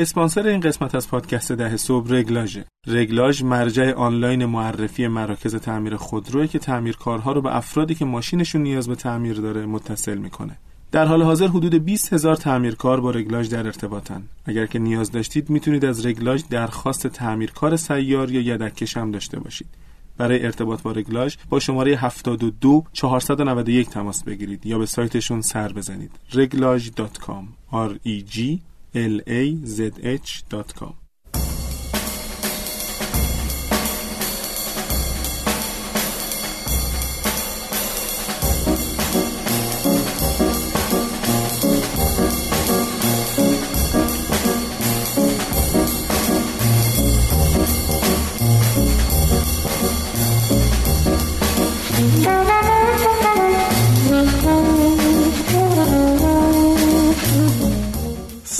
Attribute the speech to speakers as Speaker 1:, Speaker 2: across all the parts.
Speaker 1: اسپانسر این قسمت از پادکست ده صبح رگلاژ. رگلاژ مرجع آنلاین معرفی مراکز تعمیر خودروی که تعمیرکارها رو به افرادی که ماشینشون نیاز به تعمیر داره متصل می‌کنه. در حال حاضر حدود 20 هزار تعمیرکار با رگلاژ در ارتباطن. اگر که نیاز داشتید می‌تونید از رگلاژ درخواست تعمیرکار سیار یا یدککش هم داشته باشید. برای ارتباط با رگلاژ با شماره 72 491 تماس بگیرید یا به سایتشون سر بزنید. reglage.com r e g l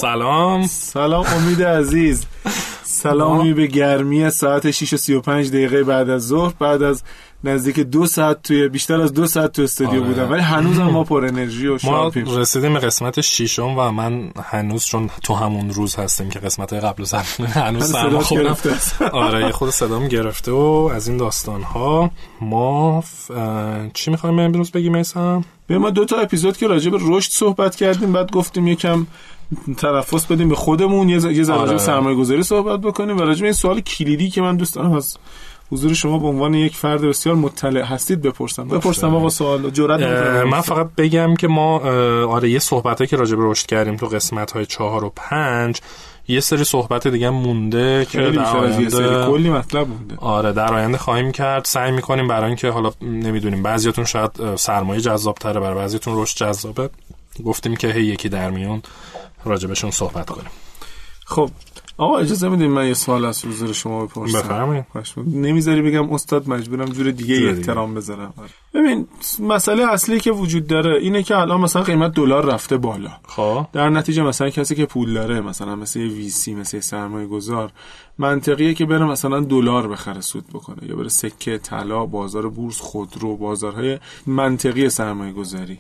Speaker 2: سلام.
Speaker 1: سلام امید عزیز. سلامی به گرمی ساعت 6 و 35 دقیقه بعد از ظهر بعد از نزدیک دو ساعت توی بیشتر از دو ساعت تو استودیو
Speaker 2: آره.
Speaker 1: بودم ولی هنوزم ما پر انرژی و
Speaker 2: ما
Speaker 1: شارپیم
Speaker 2: رسیدیم به قسمت ششم و من هنوز چون تو همون روز هستیم که قسمت قبل زن هنوز سرما
Speaker 1: گرفته.
Speaker 2: آره یه خود صدام گرفته و از این داستان ها ما ف- چی می‌خوایم امروز بگیم میسم
Speaker 1: به ما دو تا اپیزود که راجع به رشد صحبت کردیم بعد گفتیم یکم تنفس بدیم به خودمون یه ذره
Speaker 2: آره.
Speaker 1: سرمایه گذاری صحبت بکنیم و راجع به این سوال کلیدی که من دوست دارم از حضور شما به عنوان یک فرد بسیار مطلع هستید بپرسم. بپرسم آقا سوال جرأت
Speaker 2: من فقط بگم که ما آره یه صحبت که راجع به رشد کردیم تو قسمت های چهار و پنج یه سری صحبت دیگه مونده که در آینده
Speaker 1: کلی مطلب مونده.
Speaker 2: آره در آینده خواهیم کرد. سعی می‌کنیم برای اینکه حالا نمی‌دونیم بعضیاتون شاید سرمایه جذاب تره برای بعضیاتون رشد جذابه. گفتیم که هی یکی در میون راجبشون صحبت کنیم.
Speaker 1: خب آقا اجازه میدین من یه سوال از حضور شما بپرسم.
Speaker 2: بفرمایید.
Speaker 1: نمی‌ذاری بگم استاد مجبورم جور دیگه
Speaker 2: دیگه.
Speaker 1: احترام بذارم. ببین مسئله اصلی که وجود داره اینه که الان مثلا قیمت دلار رفته بالا.
Speaker 2: خب.
Speaker 1: در نتیجه مثلا کسی که پول داره مثلا مثل وی سی مثل سرمایه گذار منطقیه که بره مثلا دلار بخره سود بکنه یا بره سکه طلا بازار بورس خودرو بازارهای منطقی سرمایه گذاری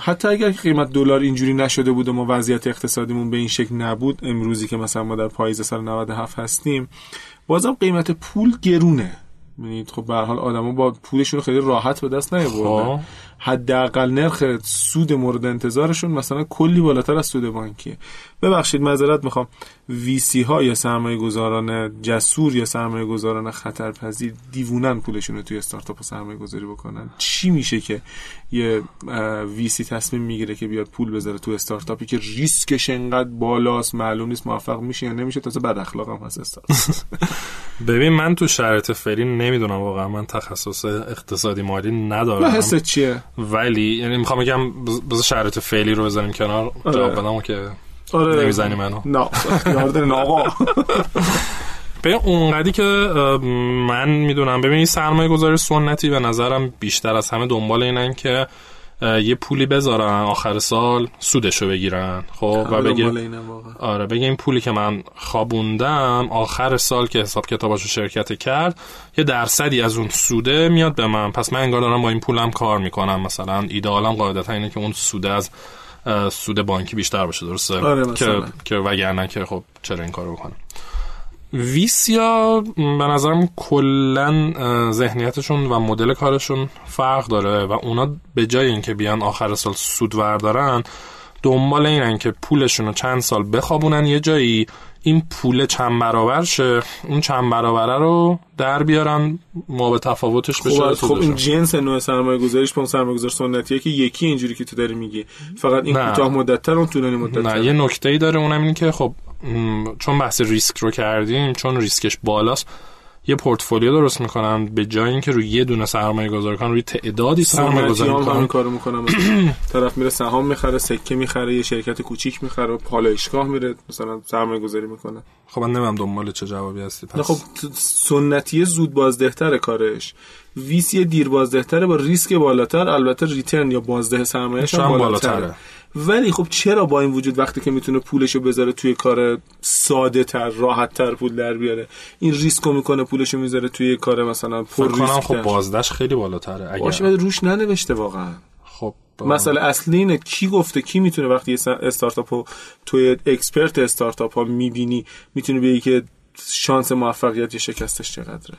Speaker 1: حتی اگر قیمت دلار اینجوری نشده بود و ما وضعیت اقتصادیمون به این شکل نبود امروزی که مثلا ما در پاییز سال 97 هستیم بازم قیمت پول گرونه. می‌بینید خب به هر حال آدما با پولشون خیلی راحت به دست نیاوردن.
Speaker 2: خب.
Speaker 1: حداقل نرخ سود مورد انتظارشون مثلا کلی بالاتر از سود بانکیه. ببخشید معذرت می‌خوام. ویسی ها یا سرمایه گذاران جسور یا سرمایه گذاران خطرپذیر دیوونن پولشون رو توی استارتاپ و سرمایه گذاری بکنن. چی میشه که یه ویسی تصمیم می‌گیره که بیاد پول بذاره تو استارتاپی که ریسکش انقدر بالاست معلوم نیست موفق میشه یا نمیشه؟ تازه بد اخلاق هم هست استارتاپ.
Speaker 2: ببین من تو شرایط فعلی نمی‌دونم واقعا. من تخصص اقتصادی مالی ندارم.
Speaker 1: حست چیه؟
Speaker 2: ولی یعنی می‌خوام بگم بذار شرایط فعلی رو بذاریم کنار.
Speaker 1: آره.
Speaker 2: جواب بدم که
Speaker 1: آره.
Speaker 2: نمی‌زنی منو.
Speaker 1: نه. یاردن آقا.
Speaker 2: به اونقدی که من می‌دونم. ببین این سرمایه گذاری سنتی به نظرم بیشتر از همه دنبال اینن که یه پولی بذارن آخر سال سودشو بگیرن. خب و بگه. آره بگه این پولی که من خوابوندم آخر سال که حساب کتاباشو شرکت کرد یه درصدی از اون سوده میاد به من. پس من انگار دارم با این پولم کار می‌کنم. مثلا ایدئالم قاعدتا اینه که اون سوده از سود بانکی بیشتر باشه درسته؟
Speaker 1: آره،
Speaker 2: که
Speaker 1: مثلا.
Speaker 2: که وگرنه که خب چرا این کارو بکنم ویسیا به نظرم کلا ذهنیتشون و مدل کارشون فرق داره و اونا به جای اینکه بیان آخر سال سود وردارن دنبال اینن که پولشون رو چند سال بخوابونن. یه جایی این پول چند برابر شه اون چند برابره رو در بیارن ما به تفاوتش بشه
Speaker 1: خب, خب این. جنس نوع سرمایه گذاریش با اون سرمایه گذار سنتیه که یکی اینجوری که تو داری میگی فقط این. کوتاه مدتتر اون طولانی مدتتر
Speaker 2: نه یه نکته ای داره اونم این که خب چون بحث ریسک رو کردیم چون ریسکش بالاست یه پورتفولیو درست می‌کنن به جای اینکه روی یه دونه سرمایه گذاری کنن روی تعدادی سرمایه گذاری
Speaker 1: همین
Speaker 2: می‌کنن.
Speaker 1: کارو می‌کنم طرف میره سهام می‌خره سکه می‌خره یه شرکت کوچیک می‌خره پالایشگاه میره مثلا سرمایه گذاری می‌کنه.
Speaker 2: خب من نمی‌فهمم دنبال چه جوابی هستی پس.
Speaker 1: خب سنتی زود بازدهتره کارش. VC دیر بازدهتره با ریسک بالاتر البته return یا بازده سرمایه‌اش هم بالاتره.
Speaker 2: بالاتره.
Speaker 1: ولی خب چرا با این وجود وقتی که می‌تونه پولشو بذاره توی کار ساده تر راحت تر پول در بیاره این ریسکو می‌کنه پولشو می‌ذاره توی کار مثلا پر ریسک
Speaker 2: خب
Speaker 1: تر.
Speaker 2: بازدش خیلی بالاتره
Speaker 1: باشه
Speaker 2: اگر
Speaker 1: ولی روش ننوشته واقعا
Speaker 2: خب
Speaker 1: مسئله اصلی اینه کی گفته کی می‌تونه وقتی استارتاپ رو توی expert استارتاپ ها می‌بینی می‌تونه بگی که شانس موفقیت یا شکستش چقدره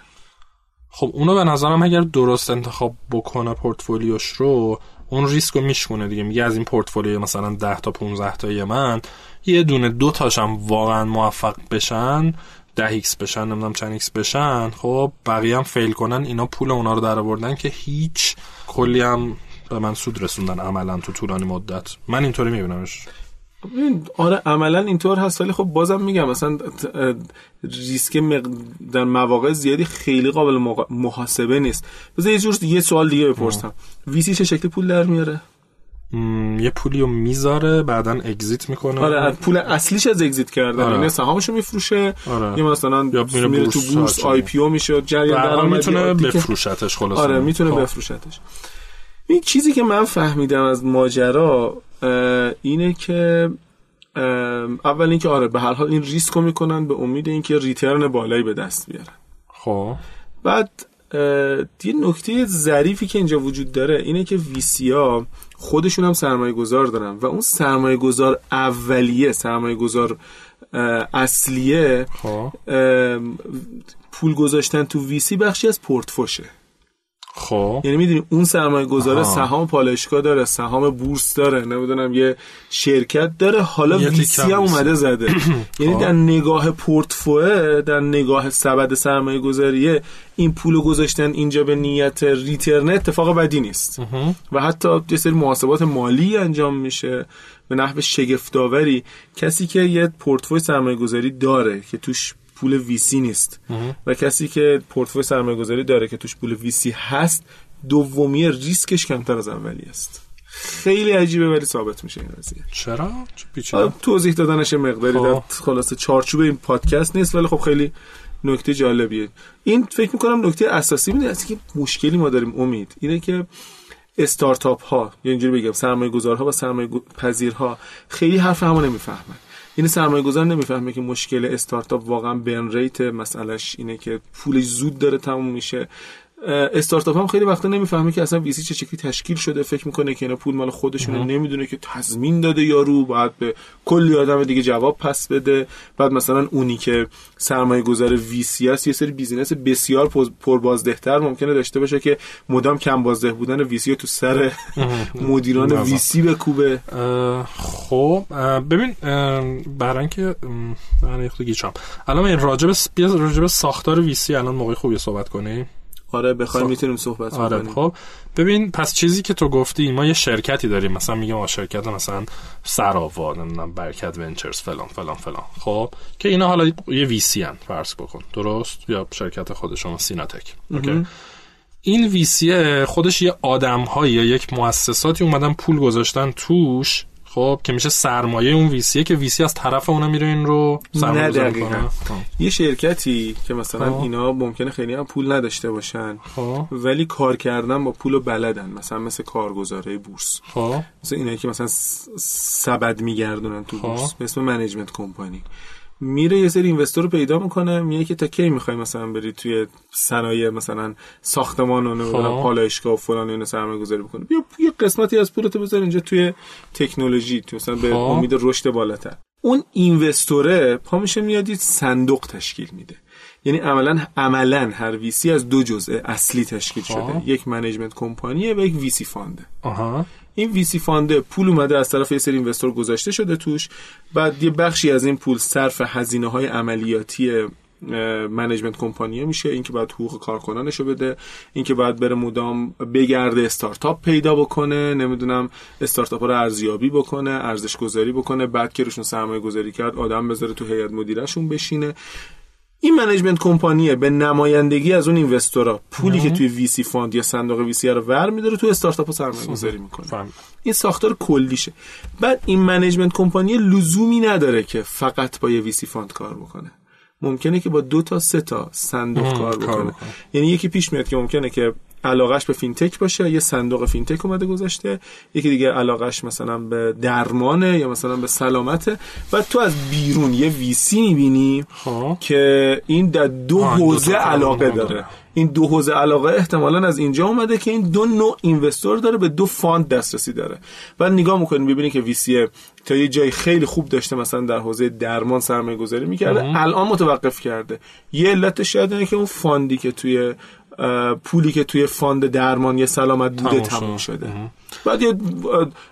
Speaker 2: خب اونو به نظرم اگر درست انتخاب بکنه پورتفولیوش رو اون ریسک رو میشکونه دیگه. میگه از این پورتفولیو مثلا 10 تا 15 تا من یه دونه دو تاشم واقعا موفق بشن ده X بشن نمی‌دونم چند X بشن خب بقیه هم fail کنن اینا پول اونا رو در آوردن که هیچ کلی هم به من سود رسوندن عملا تو طولانی مدت. من اینطوری میبینمش.
Speaker 1: آره عملا اینطور هست ولی خب بازم میگم مثلا ریسک در مواقع زیادی خیلی قابل محاسبه نیست. بذار یه جور یه سوال دیگه بپرسم. VC چه شکلی پول در میاره؟
Speaker 2: یه پولی رو می‌ذاره بعدا exit می‌کنه.
Speaker 1: آره پول اصلیش از exit کردن. آره. یعنی سهامشو میفروشه آره. یا مثلا یا میره تو بورس آی پی او میشه
Speaker 2: جریان درآمدی می‌تونه بفروشتش خلاص
Speaker 1: آره می‌تونه خب. بفروشتش. این چیزی که من فهمیدم از ماجرا اینه که اول اینکه آره به هر حال این ریسک رو می‌کنن به امید اینکه return بالایی به دست بیارن.
Speaker 2: خب.
Speaker 1: بعد یه نکته ظریفی که اینجا وجود داره اینه که ویسیا خودشون هم سرمایه گذار دارن و اون سرمایه گذار اولیه سرمایه گذار اصلیه
Speaker 2: خب.
Speaker 1: پول گذاشتن تو ویسی بخشی از پورتفوشه.
Speaker 2: خب.
Speaker 1: یعنی می‌دونی اون سرمایه گذاره سهام پالایشگاه داره سهام بورس داره نمی‌دونم یه شرکت داره حالا ویسی هم اومده زده. یعنی در نگاه پورتفوه در نگاه سبد سرمایه گذاریه این پول گذاشتن اینجا به نیت return اتفاق بدی نیست. و حتی یه سری محاسبات مالی انجام میشه به نحو شگفت‌آوری کسی که یه پورتفوی سرمایه گذاری داره که توش پول VC نیست. و کسی که پورتفوی سرمایه گذاری داره که توش پول VC هست دومی ریسکش کمتر از اولی است. خیلی عجیبه ولی ثابت میشه این قضیه.
Speaker 2: چرا؟
Speaker 1: توضیح دادنش مقداری خب. در خلاصه چارچوب این پادکست نیست ولی خب خیلی نکته جالبیه. این فکر می‌کنم نکته اساسی میده که مشکلی ما داریم امید. اینه که استارتاپ ها یا اینجوری بگم سرمایه گذارها و سرمایه پذیرها خیلی حرف همو نمی‌فهمن. این سرمایه گذار نمی‌فهمه که مشکل استارتاپ واقعا برن ریت مسئلهش اینه که پولش زود داره تموم میشه. استارتاپ هم خیلی وقتا نمی‌فهمه که اصلا ویسی چه شکلی تشکیل شده فکر می‌کنه که اینا پول مال خودشونه نمی‌دونه که تضمین داده یارو باید به کلی آدم دیگه جواب پس بده. بعد مثلا اونی که سرمایه گذار VC است یه سری business بسیار پربازدهتر ممکنه داشته باشه که مدام کم بازده بودن VC تو سر مدیران ویسی بکوبه.
Speaker 2: خب ببین برای اینکه من گیچم الان راجب راجب ساختار VC الان موقع خوبی صحبت کنیم.
Speaker 1: آره بخوایم می‌تونیم صحبت
Speaker 2: آره
Speaker 1: کنیم.
Speaker 2: خب. ببین پس چیزی که تو گفتی ما یه شرکتی داریم. مثلا میگم ما شرکت مثلا سراوا نمی‌دونم برکت Ventures فلان فلان فلان. خب که اینا حالا یه VC ان فرض بکن. درست؟ یا شرکت خودشون سیناتک. اوکی. این VC خودش یه آدم یا یک مؤسساتی اومدن پول گذاشتن توش خب که میشه سرمایه اون VC ه که VC از طرف اونا میره این رو سرمایه
Speaker 1: خب. یه شرکتی که مثلا خب. اینا ممکنه خیلی هم پول نداشته باشن
Speaker 2: خب.
Speaker 1: ولی کار کردن با پول بلدن مثلا مثل کارگزاره بورس
Speaker 2: خب.
Speaker 1: مثل اینایی که مثلا سبد میگردونن تو بورس مثل management company میره یه سری investor رو پیدا می‌کنه میگه که تا کی می‌خوای مثلا بری توی صنایع مثلا ساختمان و نمی‌دونم پالایشگاه و فلان اینو سرمایه گذاری بکنه. بیا یه قسمتی از پولتو بذار اینجا توی تکنولوژی تو مثلا به امید رشد بالاتر. اون investor ه پا میشه میاد صندوق تشکیل میده. یعنی عملا عملا هر VC از دو جزء اصلی تشکیل شده. یک management company ه و یک VC fund ه
Speaker 2: آها.
Speaker 1: این VC fund ه پول اومده از طرف یه سری investor گذاشته شده توش. بعد یه بخشی از این پول صرف هزینه های عملیاتی management company میشه. اینکه بعد حقوق کارکنانش رو بده اینکه بعد بره مدام بگرده استارتاپ پیدا بکنه نمی‌دونم استارتاپ رو ارزیابی بکنه ارزش گذاری بکنه بعد که روشون سرمایه گذاری کرد آدم بذاره تو هیئت مدیرشون بشینه. این management company ه به نمایندگی از اون investor ا. پولی که توی VC fund یا صندوق VC رو ور میداره تو استارتاپ سرمایه گذاری می‌کنه. این ساختار کلیشه. بعد این management company لزومی نداره که فقط با یه VC fund کار بکنه. ممکنه که با دو تا سه تا صندوق کار بکنه. یعنی یکی پیش میاد که ممکنه که علاقش به فینتک باشه. یه صندوق فینتک اومده گذاشته. یکی دیگه علاقش مثلا به درمانه یا مثلا به سلامته. و تو از بیرون یه VC می‌بینی
Speaker 2: خب.
Speaker 1: که این در دو حوزه علاقه داره. این دو حوزه علاقه احتمالا از اینجا اومده که این دو نوع investor داره به دو fund دسترسی داره. بعد نگاه می‌کنیم ببینید که VC تا یه جای خیلی خوب داشته مثلا در حوزه درمان سرمایه گذاری می‌کرده الان متوقف کرده. یه علتش شاید اینه که اون fund ی که توی پولی که توی fund درمان یه سلامت بوده تموم شده. بعد یه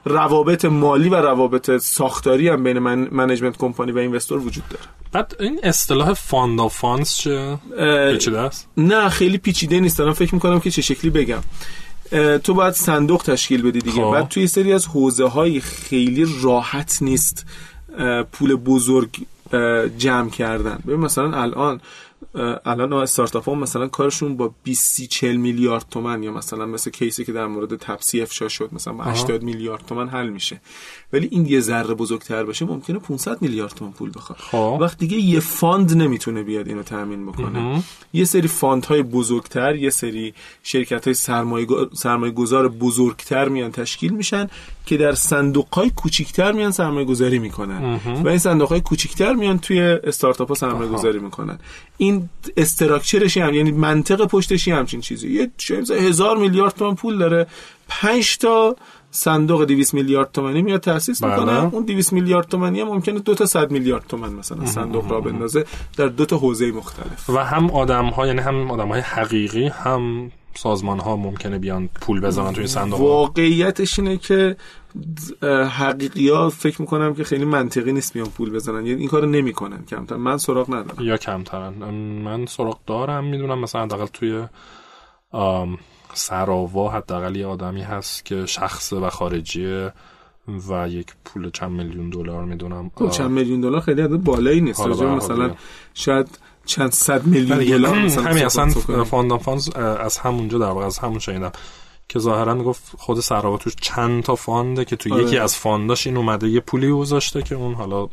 Speaker 1: روابط مالی و روابط ساختاری هم بین من، management company و investor وجود داره.
Speaker 2: بعد این اصطلاح fund of funds چه؟ پیچیده است
Speaker 1: نه خیلی پیچیده نیست. دارم فکر می‌کنم که چه شکلی بگم. تو باید صندوق تشکیل بدی دیگه. خواه. بعد توی سری از حوزه های خیلی راحت نیست پول بزرگ جمع کردن. ببین مثلا الان الان استارتاپ ها مثلا کارشون با 20 40 میلیارد تومن یا مثلا مثل case ی که در مورد تپسی افشا شد مثلا با 80 میلیارد تومن حل میشه. ولی این یه ذره بزرگتر باشه ممکنه 500 میلیارد تومن پول بخواد.
Speaker 2: خب.
Speaker 1: وقت دیگه یه fund نمی‌تونه بیاد اینو تامین بکنه. یه سری fund های بزرگتر یه سری شرکت های سرمایه, سرمایه گذار بزرگتر میان تشکیل میشن که در صندوق های کوچیکتر میان سرمایه گذاری می‌کنن و این صندوق های کوچیکتر میان توی استارتاپ ها سرمایه گذاری می‌کنن. این structure ش هم یعنی منطق پشتش یه همچین چیزی. یه شاید هزار میلیارد تومان پول داره. 5 تا صندوق 200 میلیارد تومانی میاد تاسیس
Speaker 2: بله.
Speaker 1: می‌کنه. اون 200 میلیارد تومانی هم ممکنه دو تا 100 میلیارد تومن مثلا صندوق را بندازه در دو تا حوزه مختلف.
Speaker 2: و هم آدم ها یعنی هم آدم های حقیقی هم سازمان ها ممکنه بیان پول بزنن توی صندوق
Speaker 1: واقعیتش اینه که حقیقی ها فکر می‌کنم که خیلی منطقی نیست بیان پول بزنن. یعنی این کارو نمی‌کنن کمتر. من سراغ ندارم.
Speaker 2: یا کمترن. من سراغ دارم. می‌دونم مثلا حداقل توی سراوا حداقل یه آدمی هست که شخص و خارجیه و یک پول چند میلیون دلار می‌دونم.
Speaker 1: خب چند میلیون دلار خیلی عدد بالایی نیست. مثلا شاید چند صد میلیون دلار
Speaker 2: همین اصلا fund of funds از همونجا در واقع از همون شنیدم که ظاهرا می‌گفت خود سراوا توش چند تا fund ه که تو آره. یکی از fund اش این اومده یه پولی گذاشته که اون حالا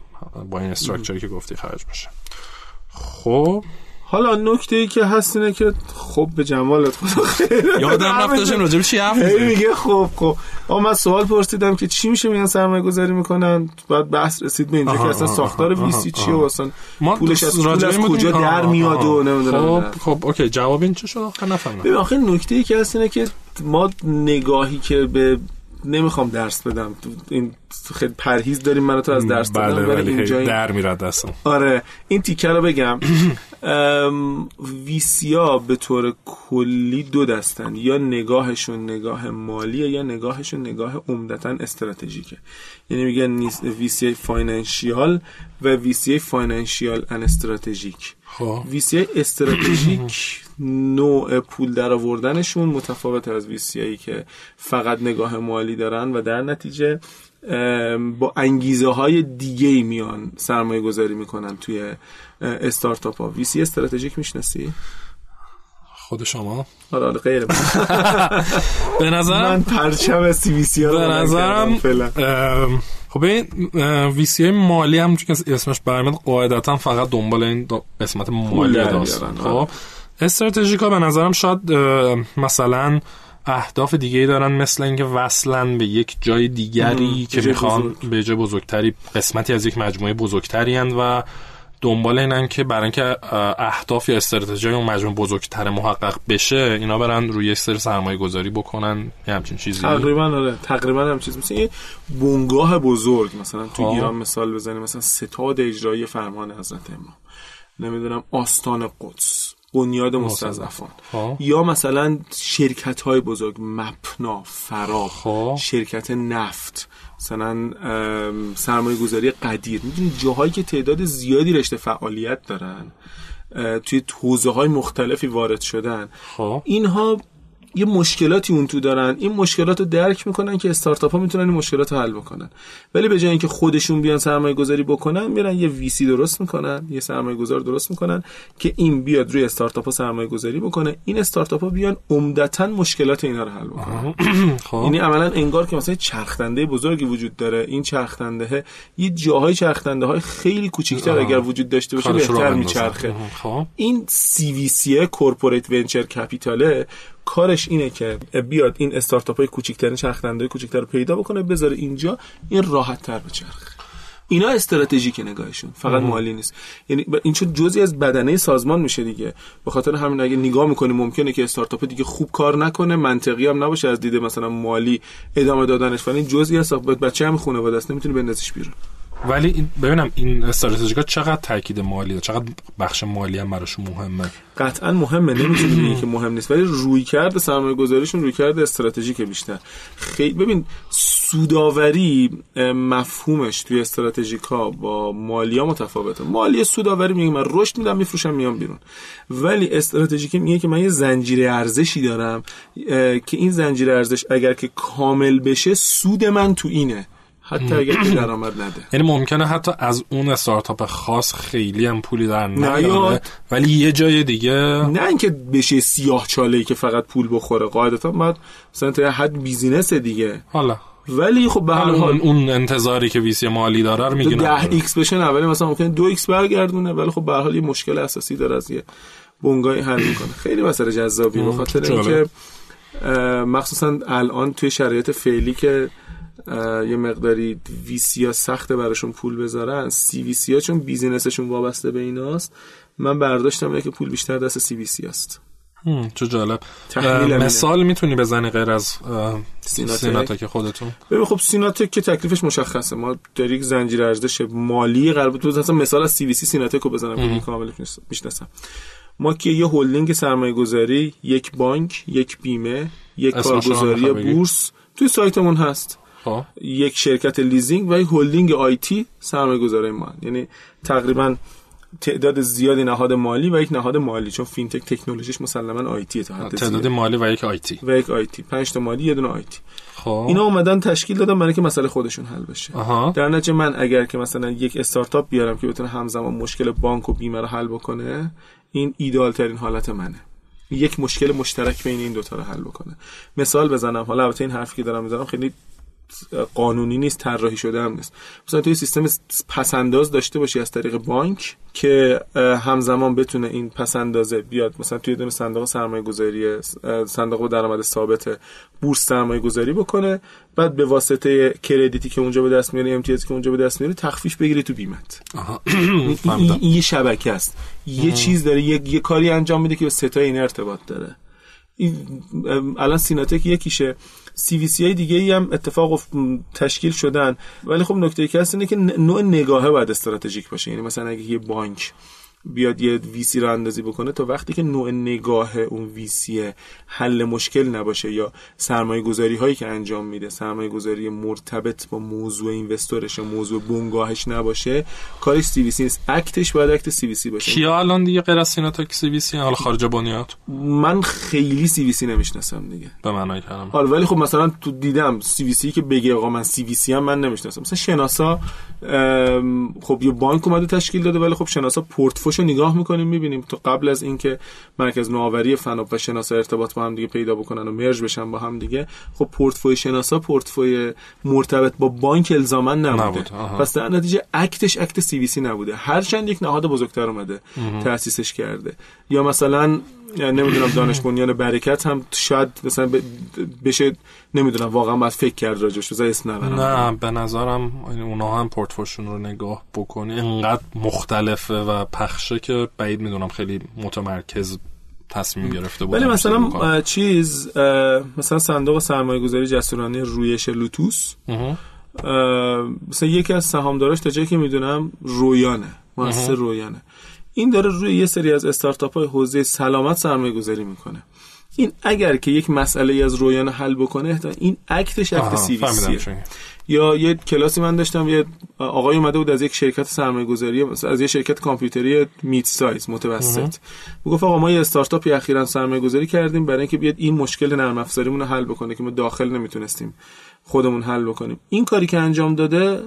Speaker 2: با این structure ی که گفتی خرج میشه خب
Speaker 1: حالا نکته ای که هست اینه که خب به جمالت خدا خیر
Speaker 2: یادم رفتشون راجب چی حرف
Speaker 1: میگه خب خب. اما من سوال پرسیدم که چی میشه میگن سرمایه گذاری می‌کنن؟ بعد بحث رسید به اینجا که اصلا ساختار ویسی چیه و اصلا پولش از, پول از کجا در میاد و نمی‌دونم.
Speaker 2: خب خب اوکی. جواب این چه شد؟ آخه نفهمیدم.
Speaker 1: ببین آخه نکته ای که هست اینه که ما نگاهی که به نمی‌خوام درس بدم. این خیلی پرهیز داریم منو تو از درس
Speaker 2: بله دادم ولی اینجا در میرد دستم.
Speaker 1: آره این تیکه رو بگم. ویسیا به طور کلی دو دستن. یا نگاهشون نگاه مالیه یا نگاهشون نگاه عمدتا استراتژیکه. یعنی میگن VC financial و VC financial and strategic. VC استراتژیک نوع پول در آوردنشون متفاوت از VC که فقط نگاه مالی دارن و در نتیجه با انگیزه های دیگه ای میان سرمایه گذاری می‌کنن توی استارتاپ ها VC استراتژیک می‌شناسی؟
Speaker 2: خود شما؟
Speaker 1: آره آره غیر
Speaker 2: به نظرم
Speaker 1: من پرچم سی وی سی
Speaker 2: به نظرم خب این وی سی مالی هم که اسمش برمیاد قاعدتا فقط دنبال این قسمت مالی داست. خب آره. استراتژیکا به نظرم شاید مثلا اهداف دیگه دارن مثل اینکه وصلن به یک جای دیگری که می‌خوان به جای بزرگتری قسمتی از یک مجموعه بزرگتری هند و دنبال اینن که برای اینکه اهداف یا استراتژی اون مجموعه بزرگتر محقق بشه اینا برن روی سر سرمایه گذاری بکنن یه همچین چیزی.
Speaker 1: تقریبا آره تقریبا هم چیز. مثل یه بنگاه بزرگ مثلا تو خب. ایران مثال بزنیم مثلا ستاد اجرایی فرمان حضرت امام. نمی‌دونم آستان قدس. بنیاد مستضعفان
Speaker 2: خب.
Speaker 1: یا مثلا شرکت های بزرگ مپنا فرا
Speaker 2: خب.
Speaker 1: شرکت نفت مثلا سرمایه گذاری قدیر می‌دونی جاهایی که تعداد زیادی رشته فعالیت دارن توی توزه های مختلفی وارد شدن
Speaker 2: خب.
Speaker 1: اینها یه مشکلاتی اون تو دارن. این مشکلات رو درک می‌کنن که استارتاپ ها می‌تونن این مشکلات رو حل بکنن. ولی به جای اینکه خودشون بیان سرمایه گذاری بکنن میرن یه ویسی درست می‌کنن یه سرمایه گذار درست می‌کنن که این بیاد روی استارتاپ ها سرمایه گذاری بکنه. این استارتاپ ها بیان عمدتا مشکلات اینا رو حل بکنن.
Speaker 2: خب.
Speaker 1: یعنی عملا انگار که مثلا چرخدنده بزرگی وجود داره. این چرخدنده یه جاهای چرخدنده های خیلی کوچیک‌تر اگر وجود داشته باشه بهتر میچرخه.
Speaker 2: خب.
Speaker 1: این CVC corporate venture capital ه کارش اینه که بیاد این استارتاپ های کوچیک‌ترین چرخدنده های کوچیک‌تر رو پیدا بکنه بذاره اینجا این راحت تر بچرخه اینا استراتژیک نگاهشون فقط مالی نیست. یعنی این چون جزئی از بدنه سازمان میشه دیگه. به خاطر همین اگه نگاه می‌کنی ممکنه که استارتاپ دیگه خوب کار نکنه منطقی هم نباشه از دید مثلا مالی ادامه دادنش. ولی جزئی از بچه هم خانواده است نمی‌تونی بندازیش بیرون.
Speaker 2: ولی ببینم این استراتژیکا چقدر تاکید مالی داره؟ چقدر بخش مالی هم براشون مهمه؟
Speaker 1: قطعا مهمه نمی‌تونی بگی که مهم نیست ولی روی کرده سرمایه گذاریشون روی کرده استراتژیک بیشتر. خیلی ببین سوداوری مفهومش توی استراتژیکا با مالی ها متفاوته. مالی سوداوری میگه من رشد میدم میفروشم میام بیرون. ولی استراتژیک میگه که من یه زنجیره ارزشی دارم که این زنجیره ارزش اگر که کامل بشه سود من تو اینه. حتی اگر که درآمد نده.
Speaker 2: یعنی ممکنه حتی از اون استارتاپ خاص خیلی هم پولی در نیاد. ولی یه جای دیگه
Speaker 1: نه اینکه بشه سیاه چاله ای که فقط پول بخوره. قاعدتا باید مثلا تا حد business دیگه.
Speaker 2: حالا.
Speaker 1: ولی خب به هر حال
Speaker 2: اون انتظاری که VC مالی داره رو میگه
Speaker 1: 10 X بشه نه ولی مثلا ممکنه 2 X برگردونه ولی خب به هر حال یه مشکل اساسی داره از یه بنگاهی حل می‌کنه. خیلی مسئله جذابی به خاطر اینکه مخصوصا الان توی شرایط فعلی که یه مقداری VC ها سخته براشون پول بذارن. CVC ها چون business شون وابسته به ایناست. من برداشتم اینه که پول بیشتر دست CVC هست.
Speaker 2: چه جالب. مثال می‌تونی بزنی غیر از سیناتک. خودتون؟
Speaker 1: ببین خب سیناتک که تکلیفش مشخصه. ما در یک زنجیره ارزش مالی قرار بود. مثلا مثال از CVC سیناتک رو بزنم. که کامل می‌شناسم. ما که یه هلدینگ سرمایه گذاری یک بانک یک بیمه یک کارگزاری بورس توی سایتمون هست.
Speaker 2: خب.
Speaker 1: یک شرکت لیزینگ و یک هلدینگ IT سرمایه گذاره ما یعنی تقریبا تعداد زیادی نهاد مالی و یک نهاد مالی چون فینتک تکنولوژیش مسلما IT تا حد
Speaker 2: تعداد مالی و یک IT
Speaker 1: و یک IT پنج تا مالی یه دونه IT
Speaker 2: خب.
Speaker 1: اینا اومدن تشکیل دادن برای که مسئله خودشون حل بشه.
Speaker 2: آها.
Speaker 1: در نتیجه من اگر که مثلا یک استارتاپ بیارم که بتونه همزمان مشکل بانک و بیمه رو حل بکنه این ایدال ترین حالت منه. یک مشکل مشترک بین این دوتا رو حل بکنه. مثال بزنم. حالا البته این حرفی که دارم می‌زنم خیلی قانونی نیست طراحی شده هم نیست. مثلا توی سیستم پسنداز داشته باشی از طریق بانک که همزمان بتونه این پسندازه بیاد. مثلا توی دونه صندوق سرمایه گذاری صندوق درآمد ثابت بورس سرمایه گذاری بکنه بعد به واسطه کردیتی که اونجا به دست میاری امتیازی که اونجا به دست میاری تخفیف بگیری تو بیمت. این, این یه شبکه است. یه چیز داره یه،, یه کاری انجام میده که به ستای این ارتباط داره. الان سیناتک یکیشه. سی وی سی های دیگه ای هم اتفاق تشکیل شدن. ولی خب نکته هست اینه که نوع نگاهه باید استراتژیک باشه. یعنی مثلا اگه یه بانک بیاد یه ویسی رو اندازی بکنه تا وقتی که نوع نگاه اون ویسی حل مشکل نباشه یا سرمایه گذاری هایی که انجام میده سرمایه گذاری مرتبط با موضوع اینوستورش موضوع بنگاهش نباشه کارش CVC نیست. act ش باید act CVC باشه.
Speaker 2: کیا الان دیگه غیر از سیناتک CVC حالا خارج بنیاد
Speaker 1: من خیلی CVC نمی‌شناسم دیگه.
Speaker 2: به معنای کلمه
Speaker 1: حالا ولی خب مثلا تو دیدم CVC که بگه آقا من CVC هم من نمی‌شناسم. مثلا شناسا خب یه بانک اومده تشکیل داده ولی خب شناسا پورتفولیو نگاه می‌کنیم می‌بینیم تو قبل از اینکه مرکز نوآوری فناپ و شناسا ارتباط با هم دیگه پیدا بکنن و merge بشن با هم دیگه خب پورتفوی شناسا پورتفوی مرتبط با بانک الزاما نبوده. پس در نتیجه اکتش اکت سی وی سی نبوده. هرچند یک نهاد بزرگتر اومده تاسیسش کرده. یا مثلا یعنی نمی‌دونم دانش بنیان برکت هم شاید مثلا بشه نمی‌دونم واقعا باید فکر کرد راجعش بذار اسم نبرم.
Speaker 2: نه به نظرم اونا هم پورتفولیوشون رو نگاه بکنی. اینقدر مختلفه و پخشه که بعید می‌دونم خیلی متمرکز تصمیم گرفته بود
Speaker 1: ولی مثلا چیز مثلا صندوق سرمایه گذاری جسورانه رویش لوتوس؟ مثلا یکی از سهامداراش تا جایی که می‌دونم رویانه. مؤسسه رویانه. این داره روی یه سری از استارتاپ های حوزه سلامت سرمایه گذاری می‌کنه. این اگر که یک مسئله از رویان حل بکنه این اکتش اکت سی یا یه کلاسی من داشتم یه آقای اومده بود از یک شرکت سرمایه گذاری از یه شرکت کامپیوتری میت سایز متوسط. می‌گفت آقا ما یه استارتاپی اخیرا سرمایه گذاری کردیم برای اینکه بیاد این مشکل نرم افزاریمون رو حل بکنه که ما داخل نمی‌تونستیم خودمون حل بکنیم. این کاری که انجام داده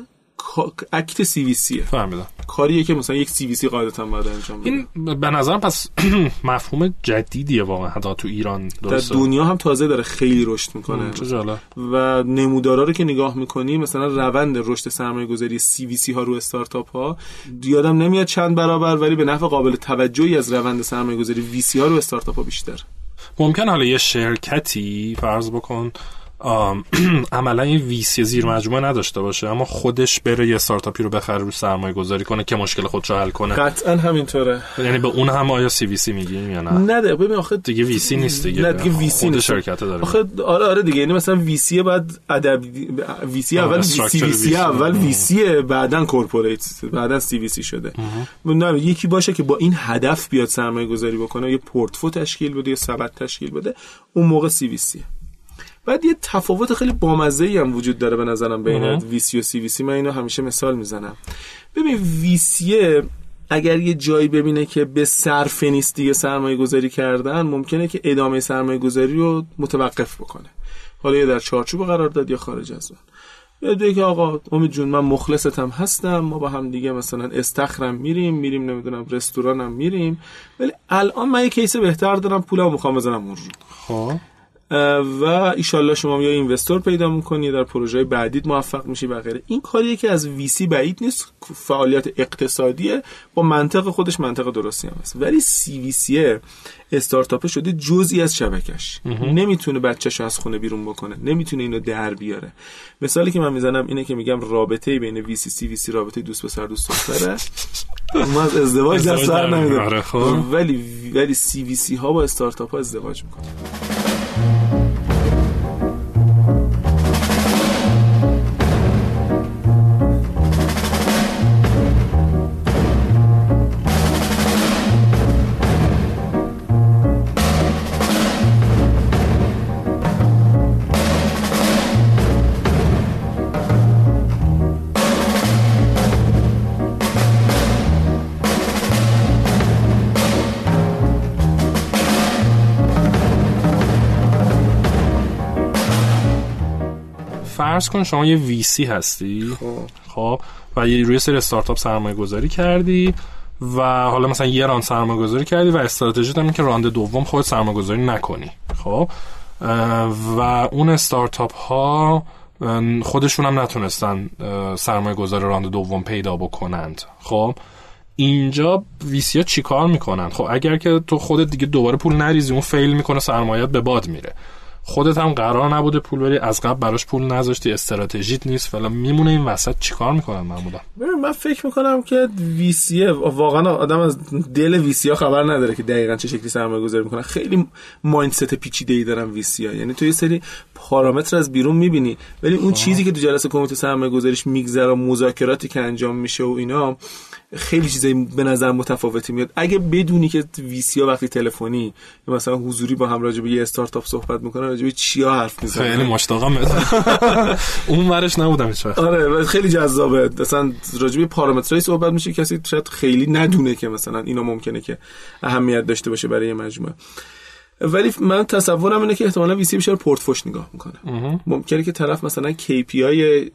Speaker 1: act CVC یه.
Speaker 2: فهمیدم.
Speaker 1: کاریه که مثلا یک CVC قاعدتا باید انجام
Speaker 2: این به نظرم پس مفهوم جدیدیه واقعا. حتی تو ایران
Speaker 1: درسته. در دنیا هم تازه داره خیلی رشد می‌کنه. و نمودارا رو که نگاه می‌کنی مثلا روند رشد سرمایه گذاری CVC ها رو استارتاپ ها یادم نمیاد چند برابر ولی به نفع قابل توجهی از روند سرمایه گذاری وی سی ها رو استارتاپ ها بیشتر.
Speaker 2: ممکن حالا یه شرکتی فرض بکن عملا این ویسی زیر مجموعه نداشته باشه اما خودش بره یه استارتاپی رو بخره رو سرمایه گذاری کنه که مشکل خودش رو حل کنه.
Speaker 1: قطعا همینطوره.
Speaker 2: یعنی به اون هم آیا سی وی سی میگیم یا نه؟
Speaker 1: نده ببین آخه
Speaker 2: دیگه ویسی نیست دیگه.
Speaker 1: نه دیگه ویسی
Speaker 2: خود
Speaker 1: نیست.
Speaker 2: شرکت داره
Speaker 1: آخه آره آره دیگه یعنی مثلا ویسی بعد ادب VC اول VC
Speaker 2: structure
Speaker 1: VC
Speaker 2: VC.
Speaker 1: اول
Speaker 2: مم.
Speaker 1: VC بعدا corporate بعدا CVC شده. نه یکی باشه که با این هدف بیاد سرمایه گذاری بکنه یه پورتفو تشکیل بده یه سبد تشکیل بده اون موقع CVC. بعد یه تفاوت خیلی بامزه ای هم وجود داره به نظرم بین. ویسی و سی وی سی. من اینو همیشه مثال می‌زنم. ببین VC یه اگر یه جایی ببینه که به صرف نیست دیگه سرمایه گذاری کردن ممکنه که ادامه سرمایه گذاری رو متوقف بکنه. حالا یا در چارچوب قرار داد یا خارج از اون. دیگه که آقا امید جون من مخلصتم هستم ما با هم دیگه مثلا استخرم میریم میریم نمی‌دونم رستورانم میریم. ولی الان من یه کیس بهتر دارم پولمو می‌خوام بزنم اون رو.
Speaker 2: خب.
Speaker 1: و ایشالله شما یا اینوستور پیدا می‌کنی در پروژه بعدیت موفق میشی و غیره. این کاریه که از ویسی بعید نیست فعالیت اقتصادیه با منطق خودش منطق درستی هم هست. ولی سی وی سی استارتاپ شده جزئی از شبکش نمی‌تونه بچهش از خونه بیرون بکنه نمی‌تونه اینو در بیاره. مثالی که من می‌زنم اینه که میگم رابطه بین وی سی سی وی سی رابطه دوست پسر دوست دختره. ما از ازدواج در سر نمی‌دونم
Speaker 2: میاره، خب.
Speaker 1: ولی ولی سی وی سی ها با استارتاپ ها ازدواج می‌کنن
Speaker 2: فرض کن شما یه VC هستی. خب. و یه روی سری استارتاپ سرمایه گذاری کردی و حالا مثلا یه راند سرمایه گذاری کردی و استراتژیت هم که راند دوم خود سرمایه گذاری نکنی. خب. و اون استارتاپ ها خودشون هم نتونستن سرمایه گذاری راند دوم پیدا بکنند. خب. اینجا VC ها چی کار می‌کنن خب اگر که تو خودت دیگه دوباره پول نریزی اون fail می‌کنه سرمایت به باد میره. خودت هم قرار نبوده پول بری. از قبل براش پول نذاشتی. استراتژیت نیست. فعلا میمونه این وسط. چیکار می‌کنن معمولا؟
Speaker 1: ببین من فکر می‌کنم که ویسیه واقعا آدم از دل ویسی ها خبر نداره که دقیقا چه شکلی سرمایه گذاری می‌کنن. خیلی مایندست پیچیده ای دارن ویسی ها یعنی تو یه سری پارامتر از بیرون می‌بینی. ولی اون چیزی که تو جلسه کمیته سرمایه گذاریش میگذره مذاکراتی که انجام میشه و اینا خیلی چیزای به نظر متفاوتی میاد. اگه بدونی که ویسی ها وقتی تلفنی مثلا حضوری با هم راجع به یه استارتاپ صحبت می‌کنن راجع به چیا حرف می‌زنن
Speaker 2: خیلی مشتاقم اون ورش نبودم وقت.
Speaker 1: آره خیلی جذابه. مثلا راجع به پارامترهای صحبت میشه کسی شاید خیلی ندونه که مثلا اینا ممکنه که اهمیت داشته باشه برای یه مجموعه. ولی من تصورم اینه که احتمالاً ویسی بیشتر پورتفوش نگاه می‌کنه. ممکنه که طرف مثلا KPI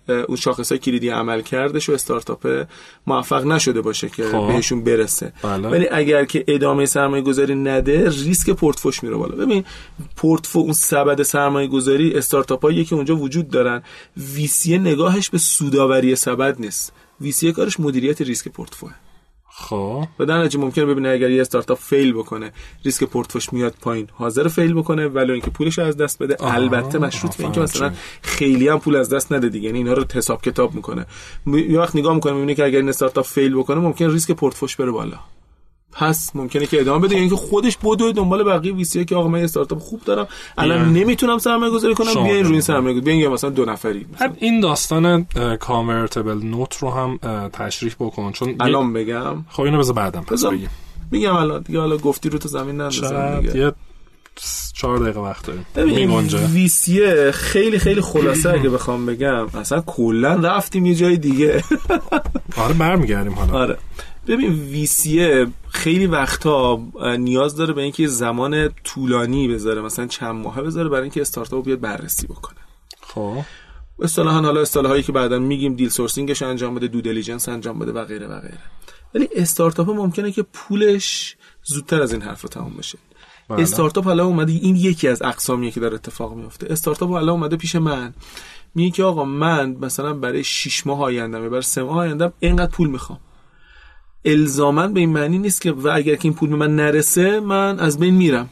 Speaker 1: اون شاخص های کلیدی عمل کردش و استارتاپ موفق نشده باشه که
Speaker 2: خب.
Speaker 1: بهشون برسه.
Speaker 2: بله.
Speaker 1: ولی اگر که ادامه سرمایه گذاری نده ریسک پورتفوش میره بالا. ببین پورتفو اون سبد سرمایه گذاری استارتاپ هایی که اونجا وجود دارن VC نگاهش به سوداوری سبد نیست. VC کارش مدیریت ریسک پورتفوه
Speaker 2: خب.
Speaker 1: و در نتیجه ممکنه ببینه اگر یه استارتاپ fail بکنه. ریسک پورتفوش میاد پایین. حاضر fail بکنه ولی اینکه پولش از دست بده.
Speaker 2: آها،
Speaker 1: البته مشروط به اینکه مثلا. خیلی هم پول از دست نده دیگه. یعنی اینا رو حساب کتاب می‌کنه. یه وقت نگاه می‌کنه می‌بینه که اگر این استارتاپ fail بکنه ممکن ریسک پورتفوش بره بالا. پس ممکنه که ادامه بده. یعنی که خودش بدوه دنبال بقیه ویسی که آقا من یه استارتاپ خوب دارم. الان. نمی‌تونم سرمایه گذاری کنم بیاین روی این. سرمایه گذاری. بیاین یا مثلا دو نفری مثلا.
Speaker 2: بعد این داستان کانورتبل نوت رو هم تشریح بکن. چون
Speaker 1: الان بگم.
Speaker 2: خب اینو بذار بعدم. پس بگیم.
Speaker 1: میگم الان دیگه. حالا گفتی رو تو زمین نندازم
Speaker 2: شاید
Speaker 1: دیگه.
Speaker 2: چهار دقیقه وقت داریم.
Speaker 1: ببین ویسیه خیلی خیلی خلاصه. اگه بخوام بگم اصلا کلا رفتیم یه جای دیگه.
Speaker 2: آره برمیگردیم حالا.
Speaker 1: آره. ببین VC یه خیلی وقتا نیاز داره به اینکه زمان طولانی بذاره مثلا چند ماهه بذاره برای اینکه استارتاپ بیاد بررسی بکنه.
Speaker 2: خب.
Speaker 1: اصطلاحا حالا اصطلاحایی که بعدا میگیم deal sourcing ش انجام بده due diligence انجام بده و غیره و غیره. ولی استارتاپ ممکنه که پولش زودتر از این حرف رو تموم بشه.
Speaker 2: بله.
Speaker 1: استارتاپ حالا اومده این یکی از اقسامیه که داره اتفاق میفته. استارتاپ حالا اومده پیش من. میگه که آقا من مثلا برای 6 ماه آیندم یا برای 3 ماه آیندم اینقدر پول می‌خوام. الزاما به این معنی نیست که و اگر که این پول به من نرسه من از بین میرم.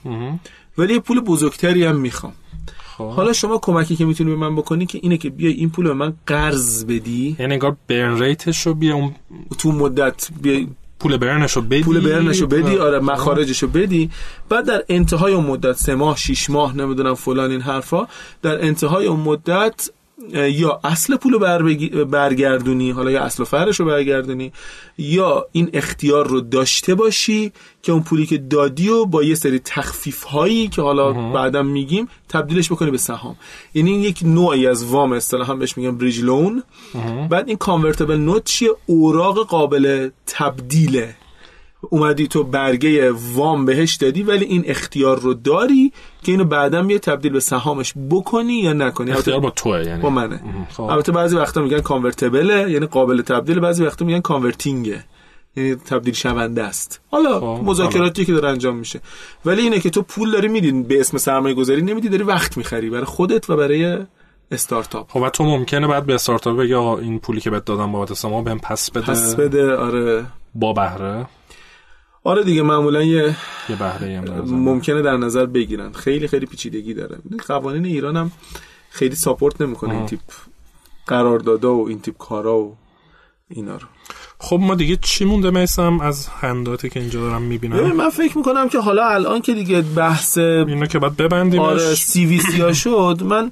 Speaker 1: ولی یه پول بزرگتری هم می‌خوام.
Speaker 2: خب. خب
Speaker 1: حالا شما کمکی که می‌تونی به من بکنی که اینه که بیای این پول به من قرض بدی.
Speaker 2: یعنی انگار برن ریتش رو بیا اون
Speaker 1: تو مدت بیای
Speaker 2: پول برنش رو بدی.
Speaker 1: پول برنش رو بدی آره مخارجش رو بدی. بعد در انتهای اون مدت سه ماه شیش ماه نمی‌دونم فلان این حرفا در انتهای اون مدت یا اصل پول رو بر بگی- برگردونی حالا یا اصل و فرش رو برگردونی یا این اختیار رو داشته باشی که اون پولی که دادی و با یه سری تخفیف هایی که حالا بعدم میگیم تبدیلش بکنی به سهام. یعنی این یک نوعی از وام اصطلاحا بهش میگن بریج لون بعد این کانورتبل نوت چیه؟ اوراق قابل تبدیله. اومدی تو برگه وام بهش دادی ولی این اختیار رو داری که اینو بعدا بیا تبدیل به سهامش بکنی یا نکنی؟
Speaker 2: اختیار با توه یعنی.
Speaker 1: با منه.
Speaker 2: خب.
Speaker 1: البته بعضی وقتا میگن کانورتبله یعنی قابل تبدیل بعضی وقتا میگن کانورتینگه یعنی تبدیل شونده است. حالا
Speaker 2: خب،
Speaker 1: مذاکراتی که داره انجام میشه. ولی اینه که تو پول داری میدین به اسم سرمایه گذاری نمیدی داری وقت می‌خری برای خودت و برای استارتاپ.
Speaker 2: خب و تو ممکنه بعد به استارتاپ بگی آقا این پولی که بهت دادم بابت سما بهم پس بده.
Speaker 1: پس بده آره.
Speaker 2: با بهره.
Speaker 1: آره دیگه معمولا یه
Speaker 2: یه بهره
Speaker 1: ممکنه در نظر بگیرن. خیلی خیلی پیچیدگی داره. قوانین ایران هم خیلی support نمی‌کنه این تیپ قراردادا و این تیپ کارا و اینا رو.
Speaker 2: خب ما دیگه چی مونده میسم؟ از handout ی که اینجا دارم
Speaker 1: ببین
Speaker 2: می‌بینم
Speaker 1: من فکر می‌کنم که حالا الان که دیگه بحث
Speaker 2: اینو که باید ببندیمش.
Speaker 1: آره CVC ها شد من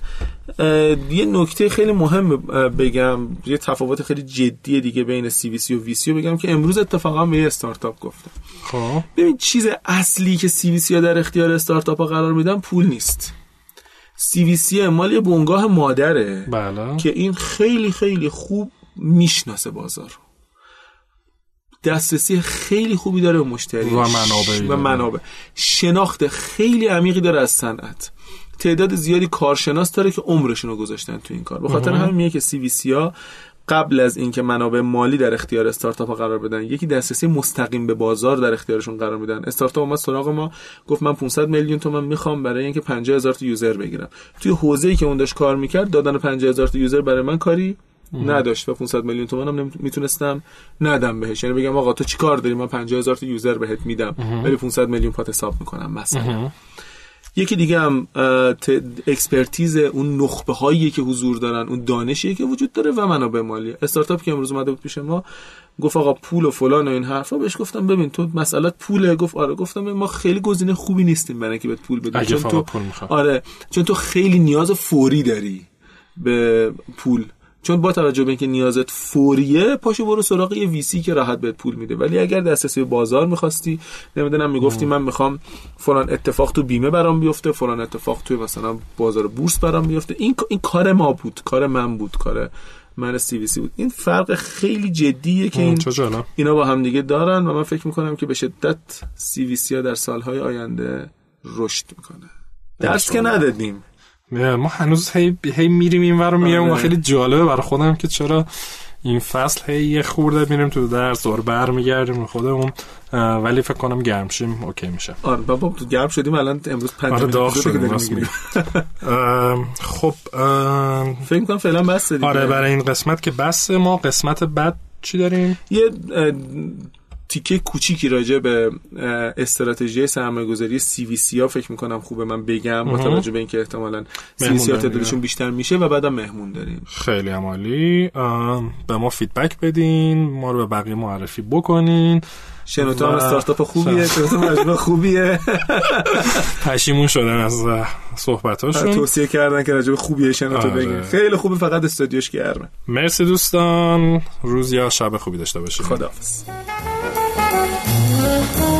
Speaker 1: یه نکته خیلی مهم بگم. یه تفاوت خیلی جدی دیگه بین سی وی سی و وی سی بگم که امروز اتفاقا به یه استارتاپ گفتم.
Speaker 2: خب.
Speaker 1: ببین چیز اصلی که سی وی سی ها در اختیار استارتاپ ها قرار میدن پول نیست. سی وی سی مال یه بنگاه مادره
Speaker 2: بله.
Speaker 1: که این خیلی خیلی خوب می‌شناسه بازار. رو. دسترسی خیلی خوبی داره به مشتری.
Speaker 2: و منابعی
Speaker 1: و. منابع. شناخت خیلی عمیقی داره از صنعت. تعداد زیادی کارشناس داره که عمرشون رو گذاشتن تو این کار. به خاطر همین میگه که سی وی سی ها قبل از اینکه منابع مالی در اختیار استارتاپ ها قرار بدن یکی دسترسی مستقیم به بازار در اختیارشون قرار میدن. استارتاپ اومد سراغ ما گفت من 500 میلیون تومن می‌خوام برای اینکه 50 هزار تا user بگیرم. توی حوزه‌ای که اون داشت کار می‌کرد دادن 50 هزار تا user برای من کاری نداشت و 500 میلیون تومن هم می‌تونستم ندم بهش. یعنی بگم آقا تو چیکار داری؟ من 50 هزار تا user بهت میدم. ولی 500 میلیون پات حساب می‌کنم مثلا. یکی دیگه هم expertise اون نخبه هایی که حضور دارن اون دانشی که وجود داره و منابع مالی. استارتاپ که امروز اومده بود پیش ما گفت آقا پول و فلان و این حرفا. بهش گفتم ببین تو مسئله پوله. گفت آره. گفتم ما خیلی گزینه خوبی نیستیم برای اینکه بهت پول بدیم. چون تو
Speaker 2: پول.
Speaker 1: آره. چون تو خیلی نیاز فوری داری به پول. چون با توجه به اینکه نیازت فوریه پاشو برو سراغ یه VC که راحت بهت پول میده. ولی اگر دسترسی به بازار می‌خواستی نمی‌دونم می‌گفتی من می‌خوام فلان اتفاق تو بیمه برام بیفته فلان اتفاق توی مثلا بازار بورس برام بیفته. این این کار ما بود کار من بود کار من سی وی سی بود. این فرق خیلی جدیه که این اینا با هم دیگه دارن و من فکر می‌کنم که به شدت سی وی سی ها در سالهای آینده رشد می‌کنه. درس که ندادیم.
Speaker 2: ما هنوز هی, هی میریم این ور میایم و
Speaker 1: آره.
Speaker 2: خیلی جالبه برای خودم که چرا این فصل هی یه خورده میریم تو درس دور برمیگردیم خودمون اه، ولی فکر کنم گرم شیم اوکی میشه.
Speaker 1: آره بابا تو گرم شدیم الان امروز پنج
Speaker 2: آره داغ شدیم خب
Speaker 1: فکر می‌کنم فعلا بس دیگه.
Speaker 2: آره برای این قسمت که بس ما قسمت بعد چی داریم؟
Speaker 1: یه تیکه کوچیکی راجع به استراتژی سرمایه گذاری سی وی سی ها فکر می‌کنم خوبه من بگم با توجه به اینکه احتمالا سی وی سی ها تعدادشون بیشتر میشه و بعدم مهمون داریم.
Speaker 2: خیلی عمالی. به ما فیدبک بدین ما رو به بقیه معرفی بکنین.
Speaker 1: شنوتو هم استارتاپ خوبیه شنوتو. خوبیه.
Speaker 2: پشیمون شدن از صحبتاشون.
Speaker 1: توصیه کردن که راجع به خوبیه شنوتو
Speaker 2: آره.
Speaker 1: بگیم. خیلی خوبه فقط استودیوش گرمه.
Speaker 2: مرسی دوستان. روز یا شب خوبی داشته باشید
Speaker 1: خداحافظ. Thank you.